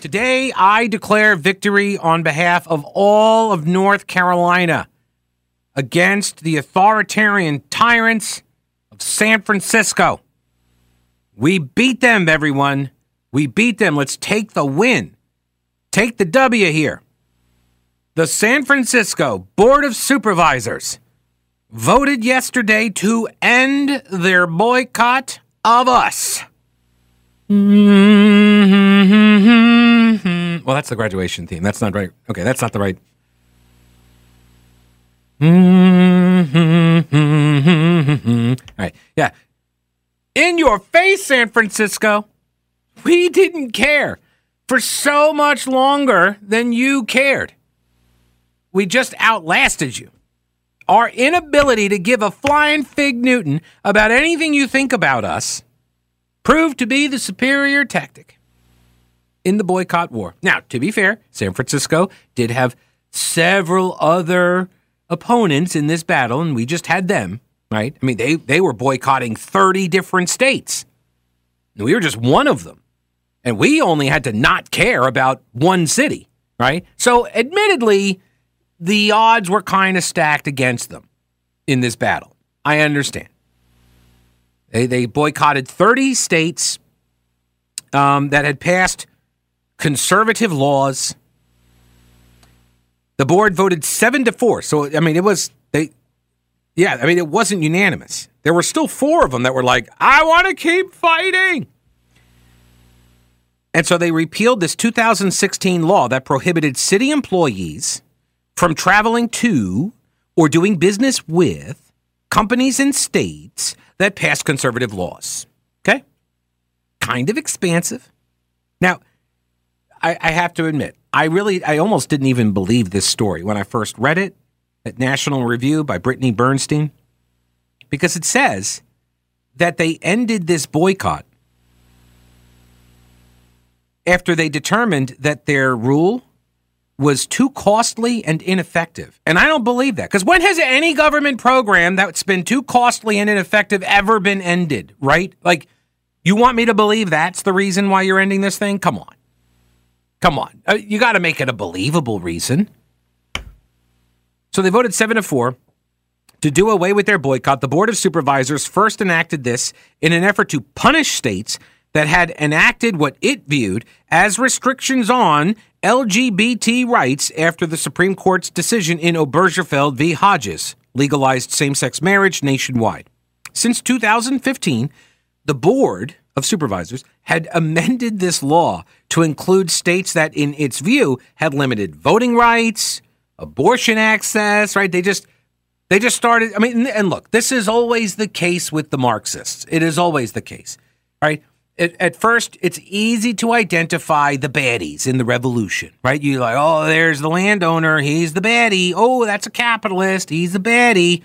Today, I declare victory on behalf of all of North Carolina against the authoritarian tyrants of San Francisco. We beat them, everyone. We beat them. Let's take the win. Take the W here. The San Francisco Board of Supervisors voted yesterday to end their boycott of us. Mm-hmm. Well, that's the graduation theme. That's not right. Okay, that's not the right. All right. Yeah. In your face, San Francisco. We didn't care for so much longer than you cared. We just outlasted you. Our inability to give a flying fig Newton about anything you think about us proved to be the superior tactic in the boycott war. Now, to be fair, San Francisco did have several other opponents in this battle, and we just had them, right? I mean, they, they were boycotting 30 different states. We were just one of them. And we only had to not care about one city, right? So, admittedly, the odds were kind of stacked against them in this battle. I understand. They, they boycotted 30 states um, that had passed conservative laws. The board voted seven to four. So, I mean, it was, they, yeah, I mean, it wasn't unanimous. There were still four of them that were like, I want to keep fighting. And so they repealed this 2016 law that prohibited city employees from traveling to or doing business with companies and states that passed conservative laws. Okay? Kind of expansive. Now, I, I, have to admit, I really, I almost didn't even believe this story when I first read it at National Review by Brittany Bernstein, because it says that they ended this boycott after they determined that their rule was too costly and ineffective. And I don't believe that. Because when has any government program that's been too costly and ineffective ever been ended, right? Like, you want me to believe that's the reason why you're ending this thing? Come on. Come on. Uh, you got to make it a believable reason. So they voted 7 to 4 to do away with their boycott. The Board of Supervisors first enacted this in an effort to punish states that had enacted what it viewed as restrictions on LGBT rights after the Supreme Court's decision in Obergefell v. Hodges legalized same sex marriage nationwide. Since 2015, the Board of Supervisors had amended this law to include states that, in its view, had limited voting rights, abortion access, right? They just they just started. I mean, and look, this is always the case with the Marxists. It is always the case, right? at, first, it's easy to identify the baddies in the revolution, right? You're like, oh, there's the landowner. He's the baddie. Oh, that's a capitalist. He's the baddie.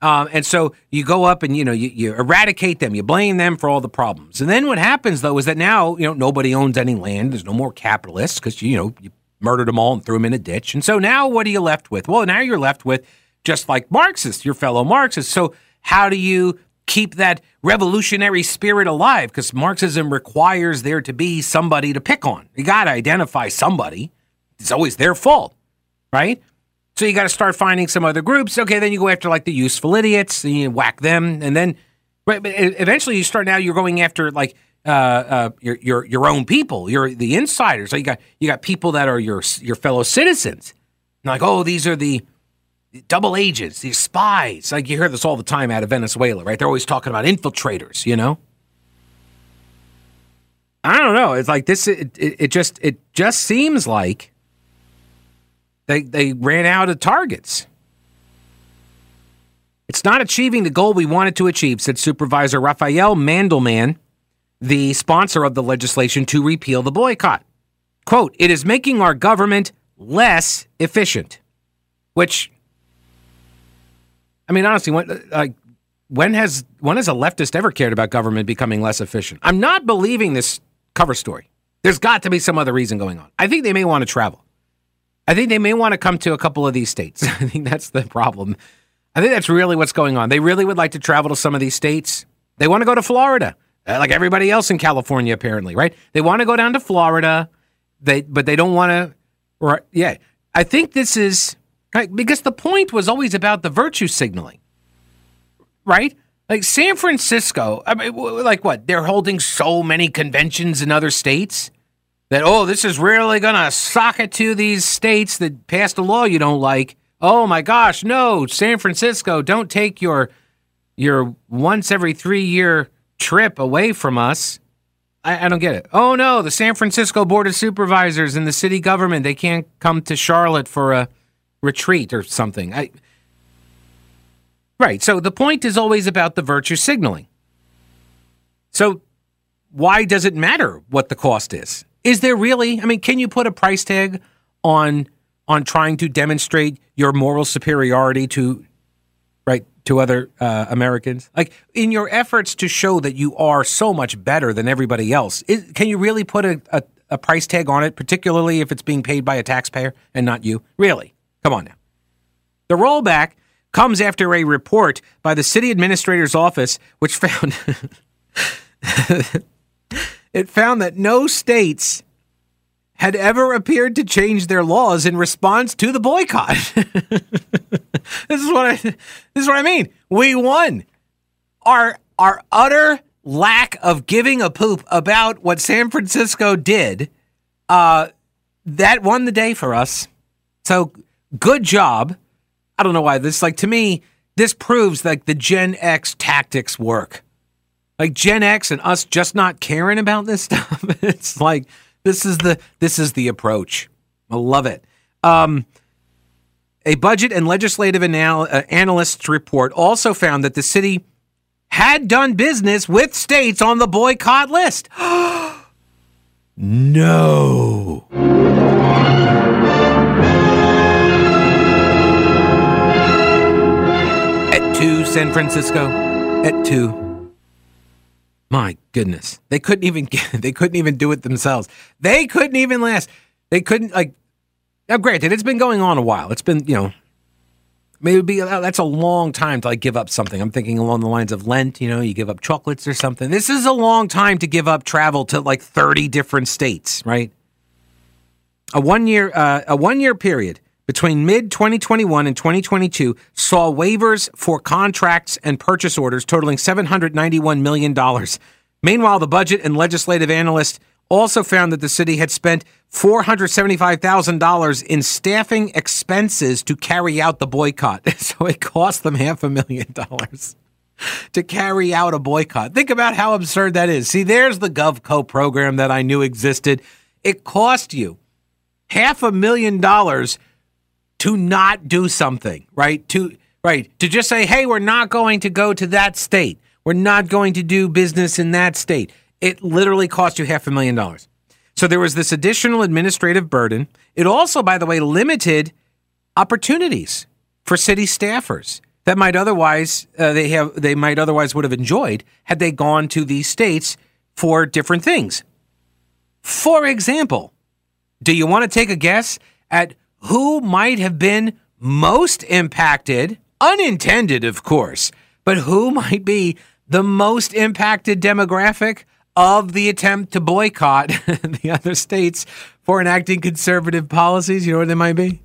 Um, and so you go up and you know you, you eradicate them, you blame them for all the problems. And then what happens though is that now you know nobody owns any land. There's no more capitalists because you know you murdered them all and threw them in a ditch. And so now what are you left with? Well, now you're left with just like Marxists, your fellow Marxists. So how do you keep that revolutionary spirit alive because Marxism requires there to be somebody to pick on. You got to identify somebody. It's always their fault, right? So you got to start finding some other groups. Okay, then you go after like the useful idiots and you whack them, and then right, but eventually you start now. You're going after like uh, uh, your your your own people. You're the insiders. So you got you got people that are your your fellow citizens. And like, oh, these are the double agents, these spies. Like you hear this all the time out of Venezuela, right? They're always talking about infiltrators, you know? I don't know. It's like this it, it, it just it just seems like they they ran out of targets. It's not achieving the goal we wanted to achieve, said Supervisor Rafael Mandelman, the sponsor of the legislation to repeal the boycott. quote, it is making our government less efficient, which, I mean, honestly, when, when has when has a leftist ever cared about government becoming less efficient? I'm not believing this cover story. There's got to be some other reason going on. I think they may want to travel. I think they may want to come to a couple of these states. I think that's the problem. I think that's really what's going on. They really would like to travel to some of these states. They want to go to Florida, uh, like everybody else in California, apparently, right? They want to go down to Florida. They, but they don't want to. Right? Yeah, I think this is right because the point was always about the virtue signaling, right? Like San Francisco, I mean, like what? They're holding so many conventions in other states that, oh, this is really going to sock it to these states that passed a law you don't like. Oh my gosh, no, San Francisco, don't take your your once every three year trip away from us. I, I, don't get it. Oh no, the San Francisco Board of Supervisors and the city government, they can't come to Charlotte for a retreat or something. I, right. So the point is always about the virtue signaling. So why does it matter what the cost is? Is there really? I mean, can you put a price tag on on trying to demonstrate your moral superiority to right to other uh, Americans? Like in your efforts to show that you are so much better than everybody else, is, can you really put a, a, a price tag on it, particularly if it's being paid by a taxpayer and not you? Really? Come on now. The rollback comes after a report by the city administrator's office, which found it found that no states had ever appeared to change their laws in response to the boycott. this is what I this is what I mean. We won. Our our utter lack of giving a poop about what San Francisco did uh, that won the day for us. So good job. I don't know why this like to me this proves like the Gen X tactics work. Like Gen X and us just not caring about this stuff. it's like this is the this is the approach. I love it. Um, a budget and legislative anal- uh, analysts report also found that the city had done business with states on the boycott list. no. Et tu, San Francisco. Et tu. My goodness, they couldn't even get, they couldn't even do it themselves. They couldn't even last. They couldn't like. Now, granted, it's been going on a while. It's been you know, maybe that's a long time to like give up something. I'm thinking along the lines of Lent. You know, you give up chocolates or something. This is a long time to give up travel to like 30 different states, right? A one year uh, a one year period between mid 2021 and 2022 saw waivers for contracts and purchase orders totaling $791 million. Meanwhile, the budget and legislative analyst also found that the city had spent $475,000 in staffing expenses to carry out the boycott. So it cost them half a million dollars to carry out a boycott. Think about how absurd that is. See, there's the GovCo program that I knew existed. It cost you half a million dollars to not do something, right? To right, to just say, "Hey, we're not going to go to that state. We're not going to do business in that state." It literally cost you half a million dollars. So there was this additional administrative burden. It also, by the way, limited opportunities for city staffers that might otherwise uh, they have they might otherwise would have enjoyed had they gone to these states for different things. For example, do you want to take a guess at who might have been most impacted, unintended, of course, but who might be the most impacted demographic of the attempt to boycott the other states for enacting conservative policies? You know what they might be?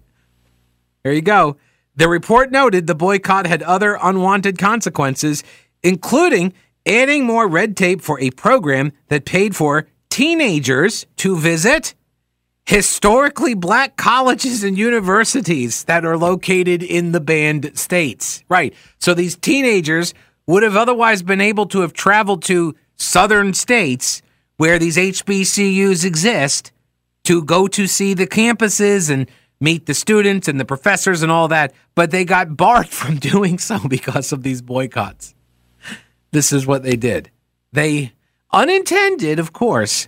There you go. The report noted the boycott had other unwanted consequences, including adding more red tape for a program that paid for teenagers to visit historically black colleges and universities that are located in the banned states. Right. So these teenagers would have otherwise been able to have traveled to southern states where these HBCUs exist to go to see the campuses and meet the students and the professors and all that, but they got barred from doing so because of these boycotts. This is what they did. They, unintended, of course,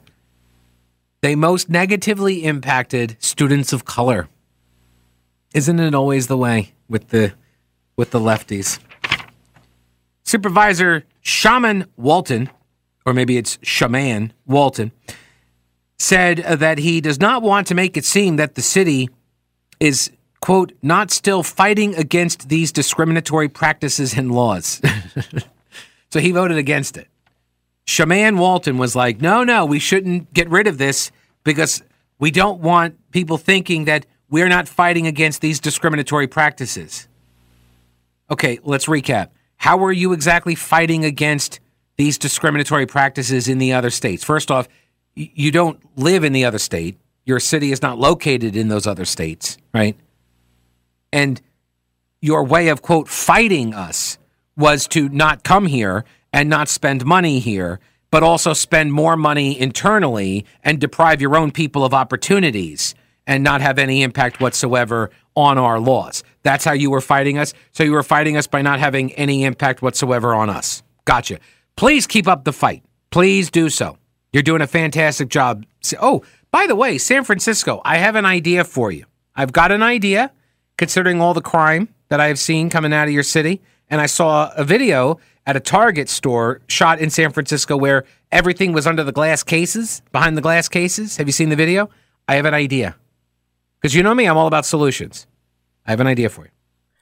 they most negatively impacted students of color. Isn't it always the way with the with the lefties? Supervisor Shamann Walton, or maybe it's Shamann Walton, said that he does not want to make it seem that the city is quote not still fighting against these discriminatory practices and laws. so he voted against it. Shamann Walton was like, no, no, we shouldn't get rid of this because we don't want people thinking that we're not fighting against these discriminatory practices. Okay, let's recap. How are you exactly fighting against these discriminatory practices in the other states? First off, you don't live in the other state. Your city is not located in those other states, right? And your way of, quote, fighting us was to not come here and not spend money here, but also spend more money internally and deprive your own people of opportunities and not have any impact whatsoever on our laws. That's how you were fighting us. So you were fighting us by not having any impact whatsoever on us. Gotcha. Please keep up the fight. Please do so. You're doing a fantastic job. Oh, by the way, San Francisco, I have an idea for you. I've got an idea considering all the crime that I have seen coming out of your city. And I saw a video at a Target store shot in San Francisco where everything was under the glass cases, behind the glass cases. Have you seen the video? I have an idea. Because you know me, I'm all about solutions. I have an idea for you.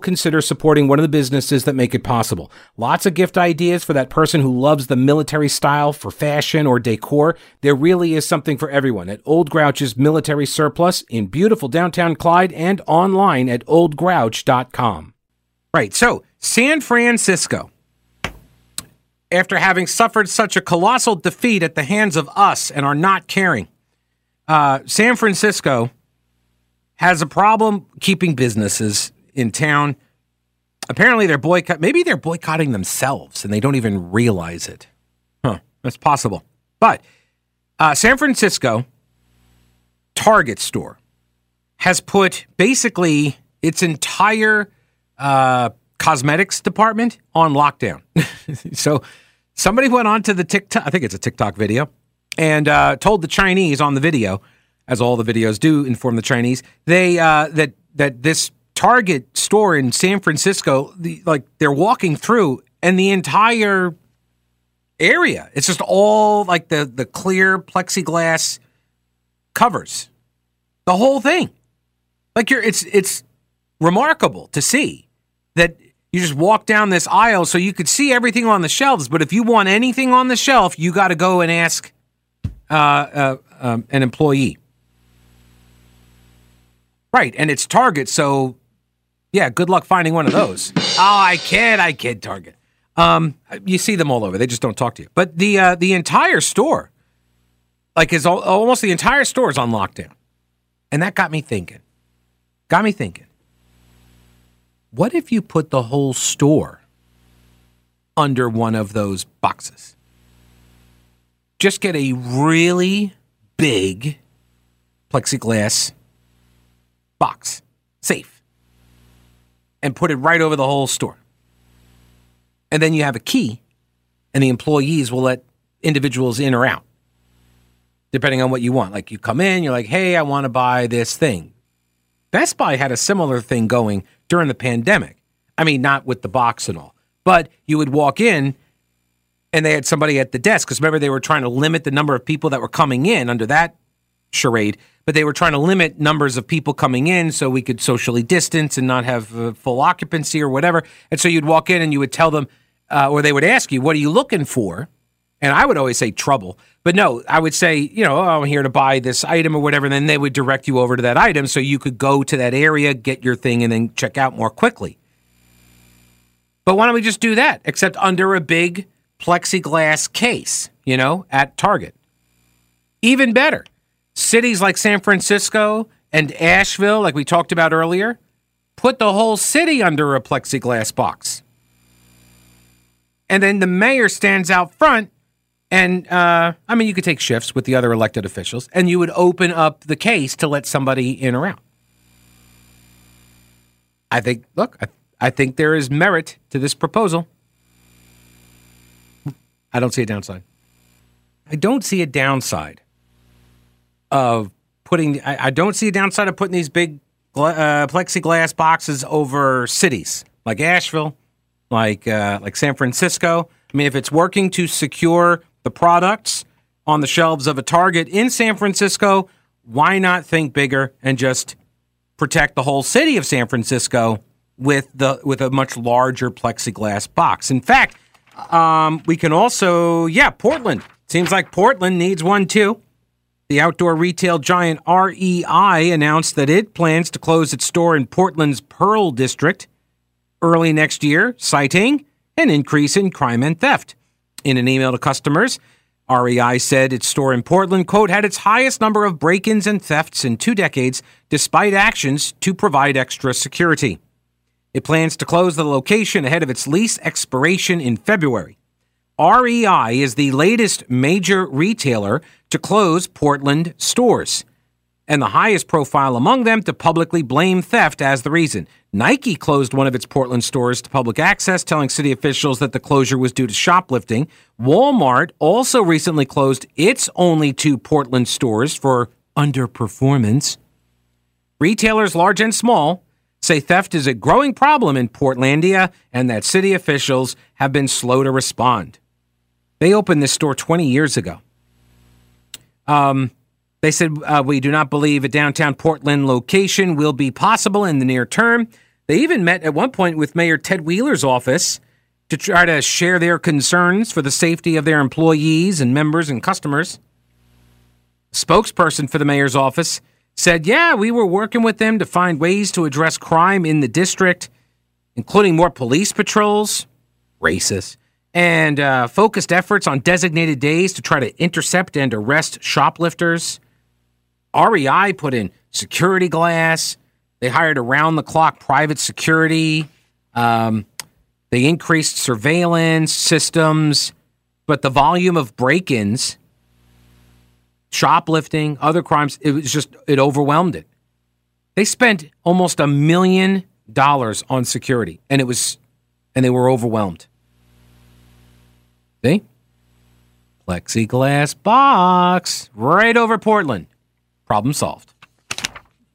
consider supporting one of the businesses that make it possible. Lots of gift ideas for that person who loves the military style for fashion or decor. There really is something for everyone at Old Grouch's Military Surplus in beautiful downtown Clyde and online at oldgrouch.com. Right. So, San Francisco, after having suffered such a colossal defeat at the hands of us and are not caring, uh, San Francisco has a problem keeping businesses in town. Apparently, they're boycott. Maybe they're boycotting themselves and they don't even realize it. Huh? That's possible. But uh, San Francisco Target store has put basically its entire uh, cosmetics department on lockdown. so somebody went on to the TikTok. I think it's a TikTok video and uh, told the Chinese on the video, as all the videos do inform the Chinese, they uh, that that this Target store in San Francisco, the, like they're walking through, and the entire area, it's just all like the the clear plexiglass covers, the whole thing. Like you're, it's it's remarkable to see that you just walk down this aisle so you could see everything on the shelves. But if you want anything on the shelf, you got to go and ask uh, uh, um, an employee. Right, and it's Target, so yeah, good luck finding one of those. oh, I kid, I kid, Target. Um, you see them all over. They just don't talk to you. But the uh, the entire store, like, is all, almost the entire store is on lockdown, and that got me thinking. Got me thinking. What if you put the whole store under one of those boxes? Just get a really big plexiglass box, safe and put it right over the whole store. And then you have a key, and the employees will let individuals in or out, depending on what you want. Like you come in, you're like, hey, I want to buy this thing. Best Buy had a similar thing going during the pandemic. I mean, not with the box and all, but you would walk in and they had somebody at the desk because remember, they were trying to limit the number of people that were coming in under that charade but they were trying to limit numbers of people coming in so we could socially distance and not have uh, full occupancy or whatever. And so you'd walk in and you would tell them, uh, or they would ask you, "What are you looking for?" And I would always say trouble, but no, I would say, you know, oh, I'm here to buy this item or whatever. And then they would direct you over to that item so you could go to that area, get your thing, and then check out more quickly. But why don't we just do that? Except under a big plexiglass case, you know, at Target. Even better. Cities like San Francisco and Asheville, like we talked about earlier, put the whole city under a plexiglass box. And then the mayor stands out front. And uh, I mean, you could take shifts with the other elected officials, and you would open up the case to let somebody in or out. I think, look, I, I think there is merit to this proposal. I don't see a downside. I don't see a downside of putting. I, I don't see a downside of putting these big uh, plexiglass boxes over cities like Asheville, like uh, like San Francisco. I mean, if it's working to secure the products on the shelves of a Target in San Francisco, why not think bigger and just protect the whole city of San Francisco with the with a much larger plexiglass box? In fact, um, we can also, yeah, Portland. Seems like Portland needs one too. The outdoor retail giant REI announced that it plans to close its store in Portland's Pearl District early next year, citing an increase in crime and theft. In an email to customers, REI said its store in Portland, quote, had its highest number of break ins and thefts in two decades, despite actions to provide extra security. It plans to close the location ahead of its lease expiration in February. REI is the latest major retailer to close Portland stores, and the highest profile among them to publicly blame theft as the reason. Nike closed one of its Portland stores to public access, telling city officials that the closure was due to shoplifting. Walmart also recently closed its only two Portland stores for underperformance. Retailers large and small say theft is a growing problem in Portlandia and that city officials have been slow to respond. They opened this store 20 years ago. Um, they said, uh, We do not believe a downtown Portland location will be possible in the near term. They even met at one point with Mayor Ted Wheeler's office to try to share their concerns for the safety of their employees and members and customers. spokesperson for the mayor's office said, Yeah, we were working with them to find ways to address crime in the district, including more police patrols, racist, and uh, focused efforts on designated days to try to intercept and arrest shoplifters. REI put in security glass. They hired around the clock private security. Um, they increased surveillance systems, but the volume of break ins shoplifting, other crimes. It was just, it overwhelmed it. They spent almost a million dollars on security, and it was, and they were overwhelmed. See? Plexiglass box right over Portland. Problem solved.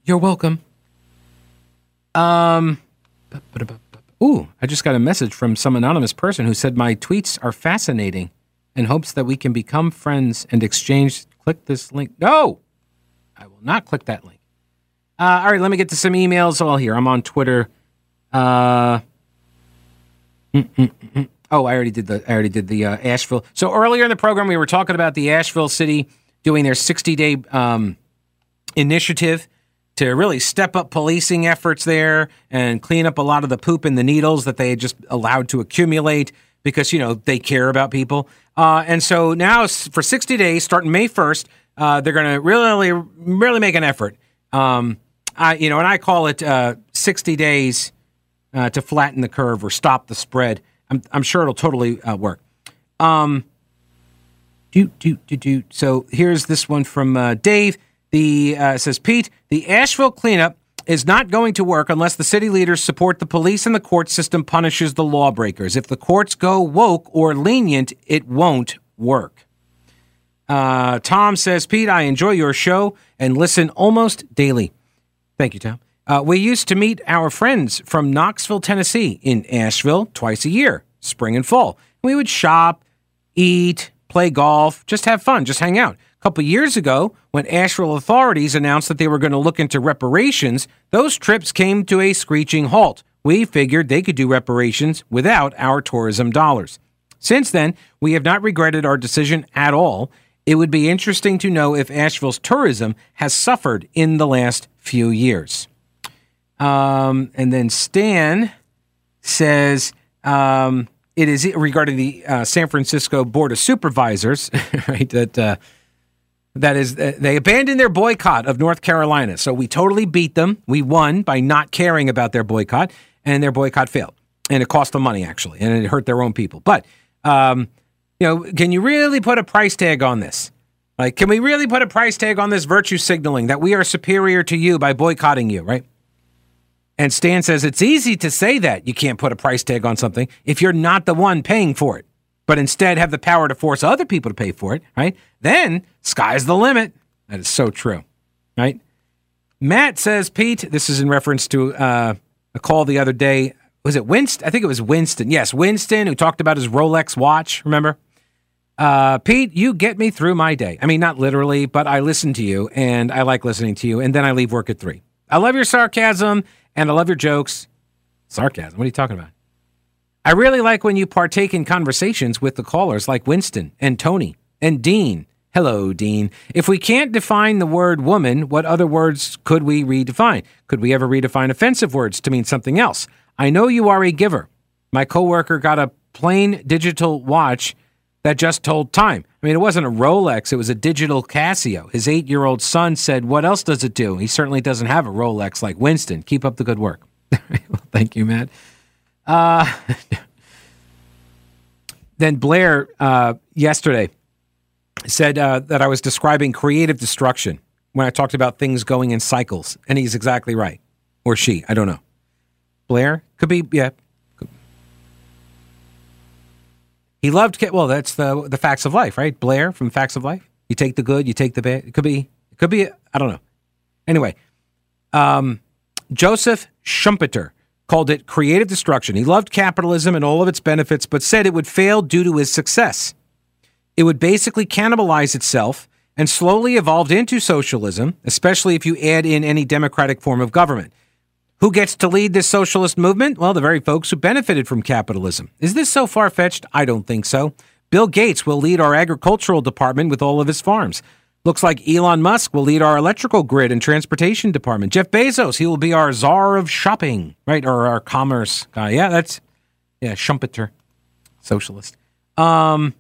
You're welcome. Um, ooh, I just got a message from some anonymous person who said my tweets are fascinating and hopes that we can become friends and exchange click this link. No, I will not click that link. Uh, all right, let me get to some emails. All here, I'm on Twitter. Uh, mm, mm, mm, oh, I already did the. I already did the uh, Asheville. So earlier in the program, we were talking about the Asheville City doing their 60 day um, initiative to really step up policing efforts there and clean up a lot of the poop and the needles that they had just allowed to accumulate because you know they care about people. Uh, and so now for 60 days, starting May 1st, uh, they're going to really, really make an effort. Um, I, you know, and I call it uh, 60 days uh, to flatten the curve or stop the spread. I'm, I'm sure it'll totally uh, work. Um, do, do, do, do. So here's this one from uh, Dave. The says Pete, the Asheville cleanup is not going to work unless the city leaders support the police and the court system punishes the lawbreakers. If the courts go woke or lenient, it won't work. Uh, Tom says, Pete, I enjoy your show and listen almost daily. Thank you, Tom. Uh, we used to meet our friends from Knoxville, Tennessee, in Asheville twice a year, spring and fall. We would shop, eat, play golf, just have fun, just hang out A couple years ago, when Asheville authorities announced that they were going to look into reparations, those trips came to a screeching halt. We figured they could do reparations without our tourism dollars. Since then, we have not regretted our decision at all. It would be interesting to know if Asheville's tourism has suffered in the last few years. Um, and then Stan says um, it is regarding the uh, San Francisco Board of Supervisors, right? That uh, That is, uh, they abandoned their boycott of North Carolina. So we totally beat them. We won by not caring about their boycott, and their boycott failed. And it cost them money, actually, and it hurt their own people. But, um, you know, can you really put a price tag on this? Like, can we really put a price tag on this virtue signaling that we are superior to you by boycotting you, right? And Stan says it's easy to say that you can't put a price tag on something if you're not the one paying for it but instead have the power to force other people to pay for it, right? Then sky's the limit. That is so true, right? Matt says, Pete, this is in reference to uh, a call the other day. Was it Winston? I think it was Winston. Yes, Winston, who talked about his Rolex watch, remember? Uh, Pete, you get me through my day. I mean, not literally, but I listen to you and I like listening to you. And then I leave work at three. I love your sarcasm and I love your jokes. Sarcasm? What are you talking about? I really like when you partake in conversations with the callers like Winston and Tony and Dean. Hello, Dean. If we can't define the word woman, what other words could we redefine? Could we ever redefine offensive words to mean something else? I know you are a giver. My coworker got a plain digital watch that just told time. I mean, it wasn't a Rolex, it was a digital Casio. His eight year old son said, What else does it do? He certainly doesn't have a Rolex like Winston. Keep up the good work. well, thank you, Matt. Uh, then Blair uh, yesterday said uh, that I was describing creative destruction when I talked about things going in cycles, and he's exactly right, or she, I don't know. Blair could be, yeah. He loved. Well, that's the the facts of life, right? Blair from Facts of Life. You take the good, you take the bad. It could be. It could be. I don't know. Anyway, um, Joseph Schumpeter called it creative destruction. He loved capitalism and all of its benefits, but said it would fail due to his success. It would basically cannibalize itself and slowly evolved into socialism, especially if you add in any democratic form of government. Who gets to lead this socialist movement? Well, the very folks who benefited from capitalism. Is this so far fetched? I don't think so. Bill Gates will lead our agricultural department with all of his farms. Looks like Elon Musk will lead our electrical grid and transportation department. Jeff Bezos, he will be our czar of shopping, right? Or our commerce guy. Yeah, that's, yeah, Schumpeter, socialist. Um,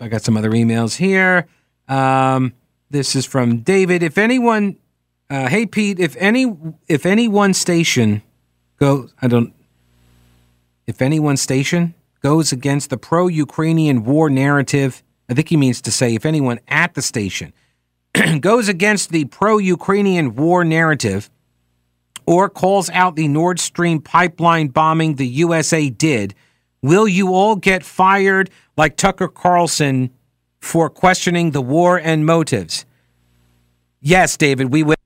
I got some other emails here. Um, this is from David. If anyone, uh, hey Pete, if any, if any one station goes, I don't, if any one station goes against the pro-Ukrainian war narrative, I think he means to say if anyone at the station goes against the pro Ukrainian war narrative or calls out the Nord Stream pipeline bombing the USA did, will you all get fired like Tucker Carlson for questioning the war and motives? Yes, David, we will.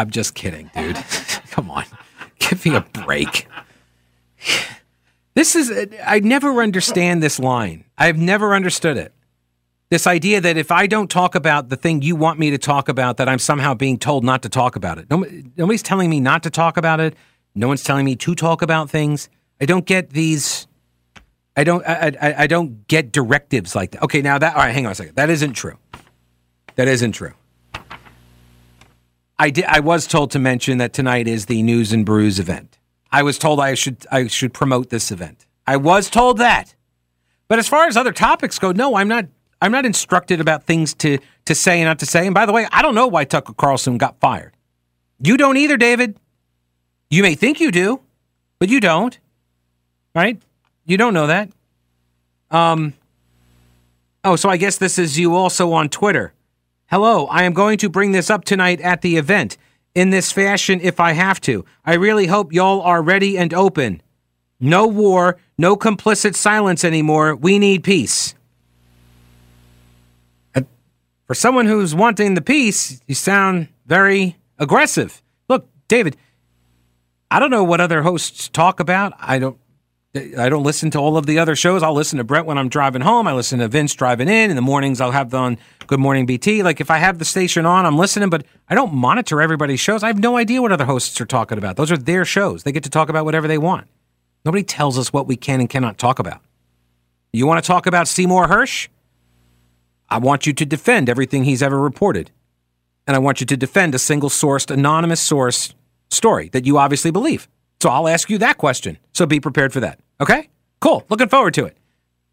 I'm just kidding, dude. Come on. Give me a break. This is, I never understand this line. I've never understood it. This idea that if I don't talk about the thing you want me to talk about, that I'm somehow being told not to talk about it. nobody's telling me not to talk about it. No one's telling me to talk about things. I don't get these. I don't. I, I, I don't get directives like that. Okay, now that. All right, hang on a second. That isn't true. That isn't true. I did. I was told to mention that tonight is the News and Brews event. I was told I should I should promote this event. I was told that. But as far as other topics go, no, I'm not I'm not instructed about things to to say and not to say. And by the way, I don't know why Tucker Carlson got fired. You don't either, David. You may think you do, but you don't. Right? You don't know that. Um Oh, so I guess this is you also on Twitter. Hello, I am going to bring this up tonight at the event in this fashion if I have to. I really hope y'all are ready and open. No war, no complicit silence anymore. We need peace. for someone who's wanting the peace, you sound very aggressive. Look, David, I don't know what other hosts talk about. I don't I don't listen to all of the other shows. I'll listen to Brett when I'm driving home. I listen to Vince driving in. In the mornings, I'll have on Good Morning BT. Like if I have the station on, I'm listening, but I don't monitor everybody's shows. I have no idea what other hosts are talking about. Those are their shows. They get to talk about whatever they want. Nobody tells us what we can and cannot talk about. You want to talk about Seymour Hersh? I want you to defend everything he's ever reported. And I want you to defend a single sourced, anonymous source story that you obviously believe. So I'll ask you that question. So be prepared for that. Okay? Cool. Looking forward to it.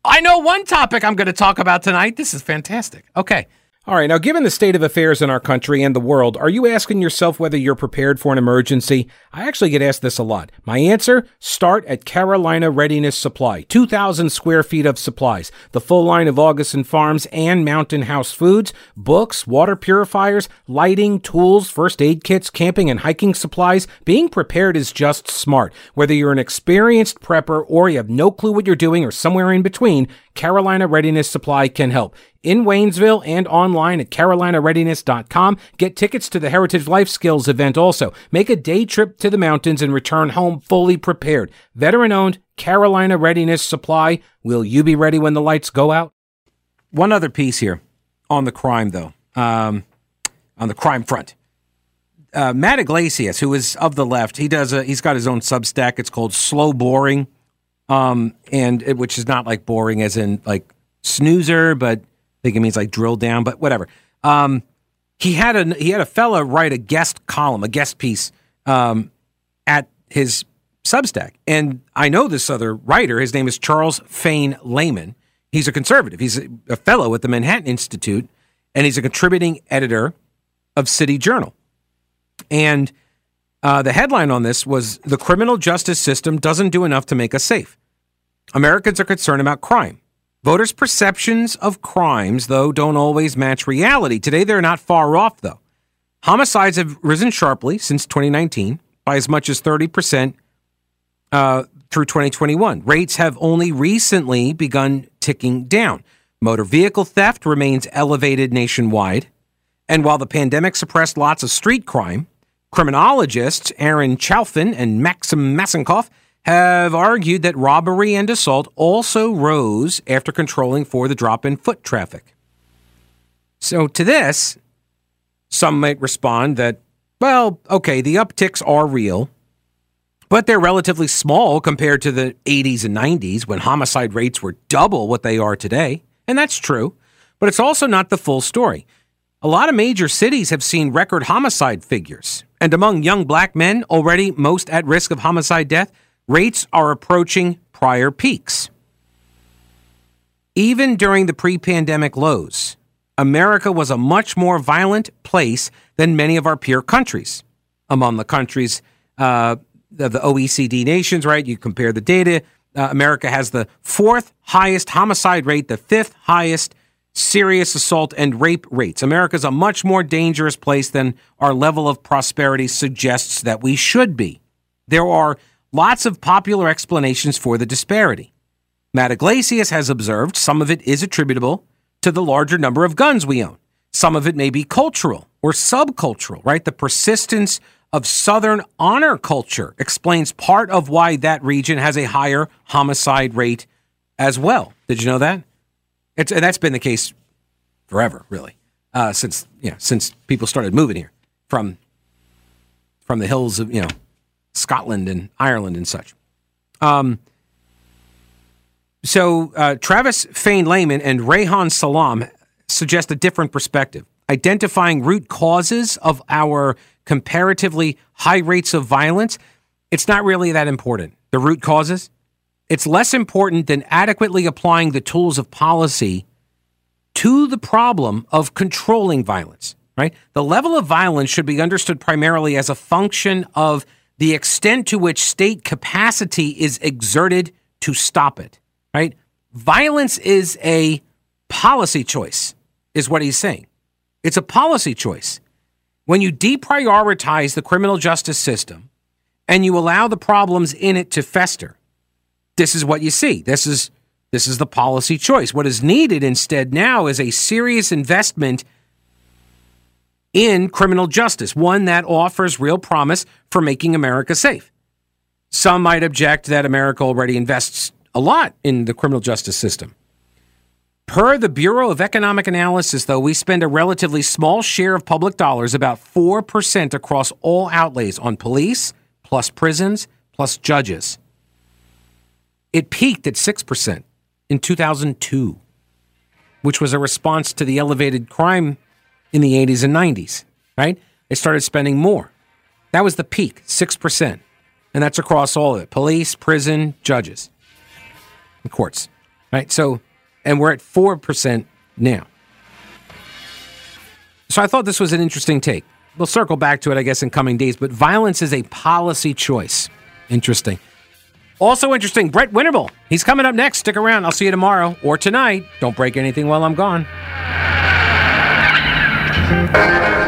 I know one topic I'm going to talk about tonight. This is fantastic. Okay. All right, now, given the state of affairs in our country and the world, are you asking yourself whether you're prepared for an emergency? I actually get asked this a lot. My answer start at Carolina Readiness Supply 2,000 square feet of supplies, the full line of Augason Farms and Mountain House foods, books, water purifiers, lighting, tools, first aid kits, camping and hiking supplies. Being prepared is just smart. Whether you're an experienced prepper or you have no clue what you're doing or somewhere in between, Carolina Readiness Supply can help in Waynesville and online at carolinareadiness.com. Get tickets to the Heritage Life Skills event also. Make a day trip to the mountains and return home fully prepared. Veteran owned Carolina Readiness Supply. Will you be ready when the lights go out? One other piece here on the crime, though, um, on the crime front. Uh, Matt Yglesias, who is of the left, he does a, he's got his own Substack. It's called Slow Boring, um, and it, which is not like boring as in like snoozer, but think it means like drill down, but whatever. Um, he had a he had a fella write a guest column, a guest piece um, at his Substack, and I know this other writer. His name is Charles Fain Lehman. He's a conservative. He's a, a fellow at the Manhattan Institute, and he's a contributing editor of City Journal. And uh, the headline on this was the criminal justice system doesn't do enough to make us safe. Americans are concerned about crime. Voters' perceptions of crimes, though, don't always match reality. Today, they're not far off, though. Homicides have risen sharply since 2019 by as much as 30% uh, through 2021. Rates have only recently begun ticking down. Motor vehicle theft remains elevated nationwide. And while the pandemic suppressed lots of street crime, criminologists Aaron Chalfin and Maxim Massenkoff have argued that robbery and assault also rose after controlling for the drop in foot traffic. So, to this, some might respond that, well, okay, the upticks are real, but they're relatively small compared to the 80s and 90s when homicide rates were double what they are today. And that's true, but it's also not the full story. A lot of major cities have seen record homicide figures, and among young black men already most at risk of homicide death, rates are approaching prior peaks. Even during the pre pandemic lows, America was a much more violent place than many of our peer countries. Among the countries uh, of the OECD nations, right? You compare the data. Uh, America has the fourth highest homicide rate, the fifth highest serious assault and rape rates. America is a much more dangerous place than our level of prosperity suggests that we should be. There are lots of popular explanations for the disparity. Matt Yglesias has observed some of it is attributable to the larger number of guns we own. Some of it may be cultural or subcultural, right? The persistence of Southern honor culture explains part of why that region has a higher homicide rate as well. Did you know that? It's, and that's been the case forever, really, uh, since you know, since people started moving here from from the hills of you know Scotland and Ireland and such. Um, so uh, Travis Fain Lehman and Reihan Salam suggest a different perspective, identifying root causes of our comparatively high rates of violence. It's not really that important. The root causes. It's less important than adequately applying the tools of policy to the problem of controlling violence, right? The level of violence should be understood primarily as a function of the extent to which state capacity is exerted to stop it, right? Violence is a policy choice, is what he's saying. It's a policy choice. When you deprioritize the criminal justice system and you allow the problems in it to fester, this is what you see. This is this is the policy choice. What is needed instead now is a serious investment in criminal justice, one that offers real promise for making America safe. Some might object that America already invests a lot in the criminal justice system. Per the Bureau of Economic Analysis, though, we spend a relatively small share of public dollars, about 4% across all outlays on police, plus prisons, plus judges. It peaked at 6% in 2002, which was a response to the elevated crime in the 80s and 90s, right? They started spending more. That was the peak, 6%. And that's across all of it police, prison, judges. courts, right? So, and we're at 4% now. So I thought this was an interesting take. We'll circle back to it, I guess, in coming days, but violence is a policy choice. Interesting. Also interesting, Brett Winterble. He's coming up next. Stick around. I'll see you tomorrow or tonight. Don't break anything while I'm gone. Thank you.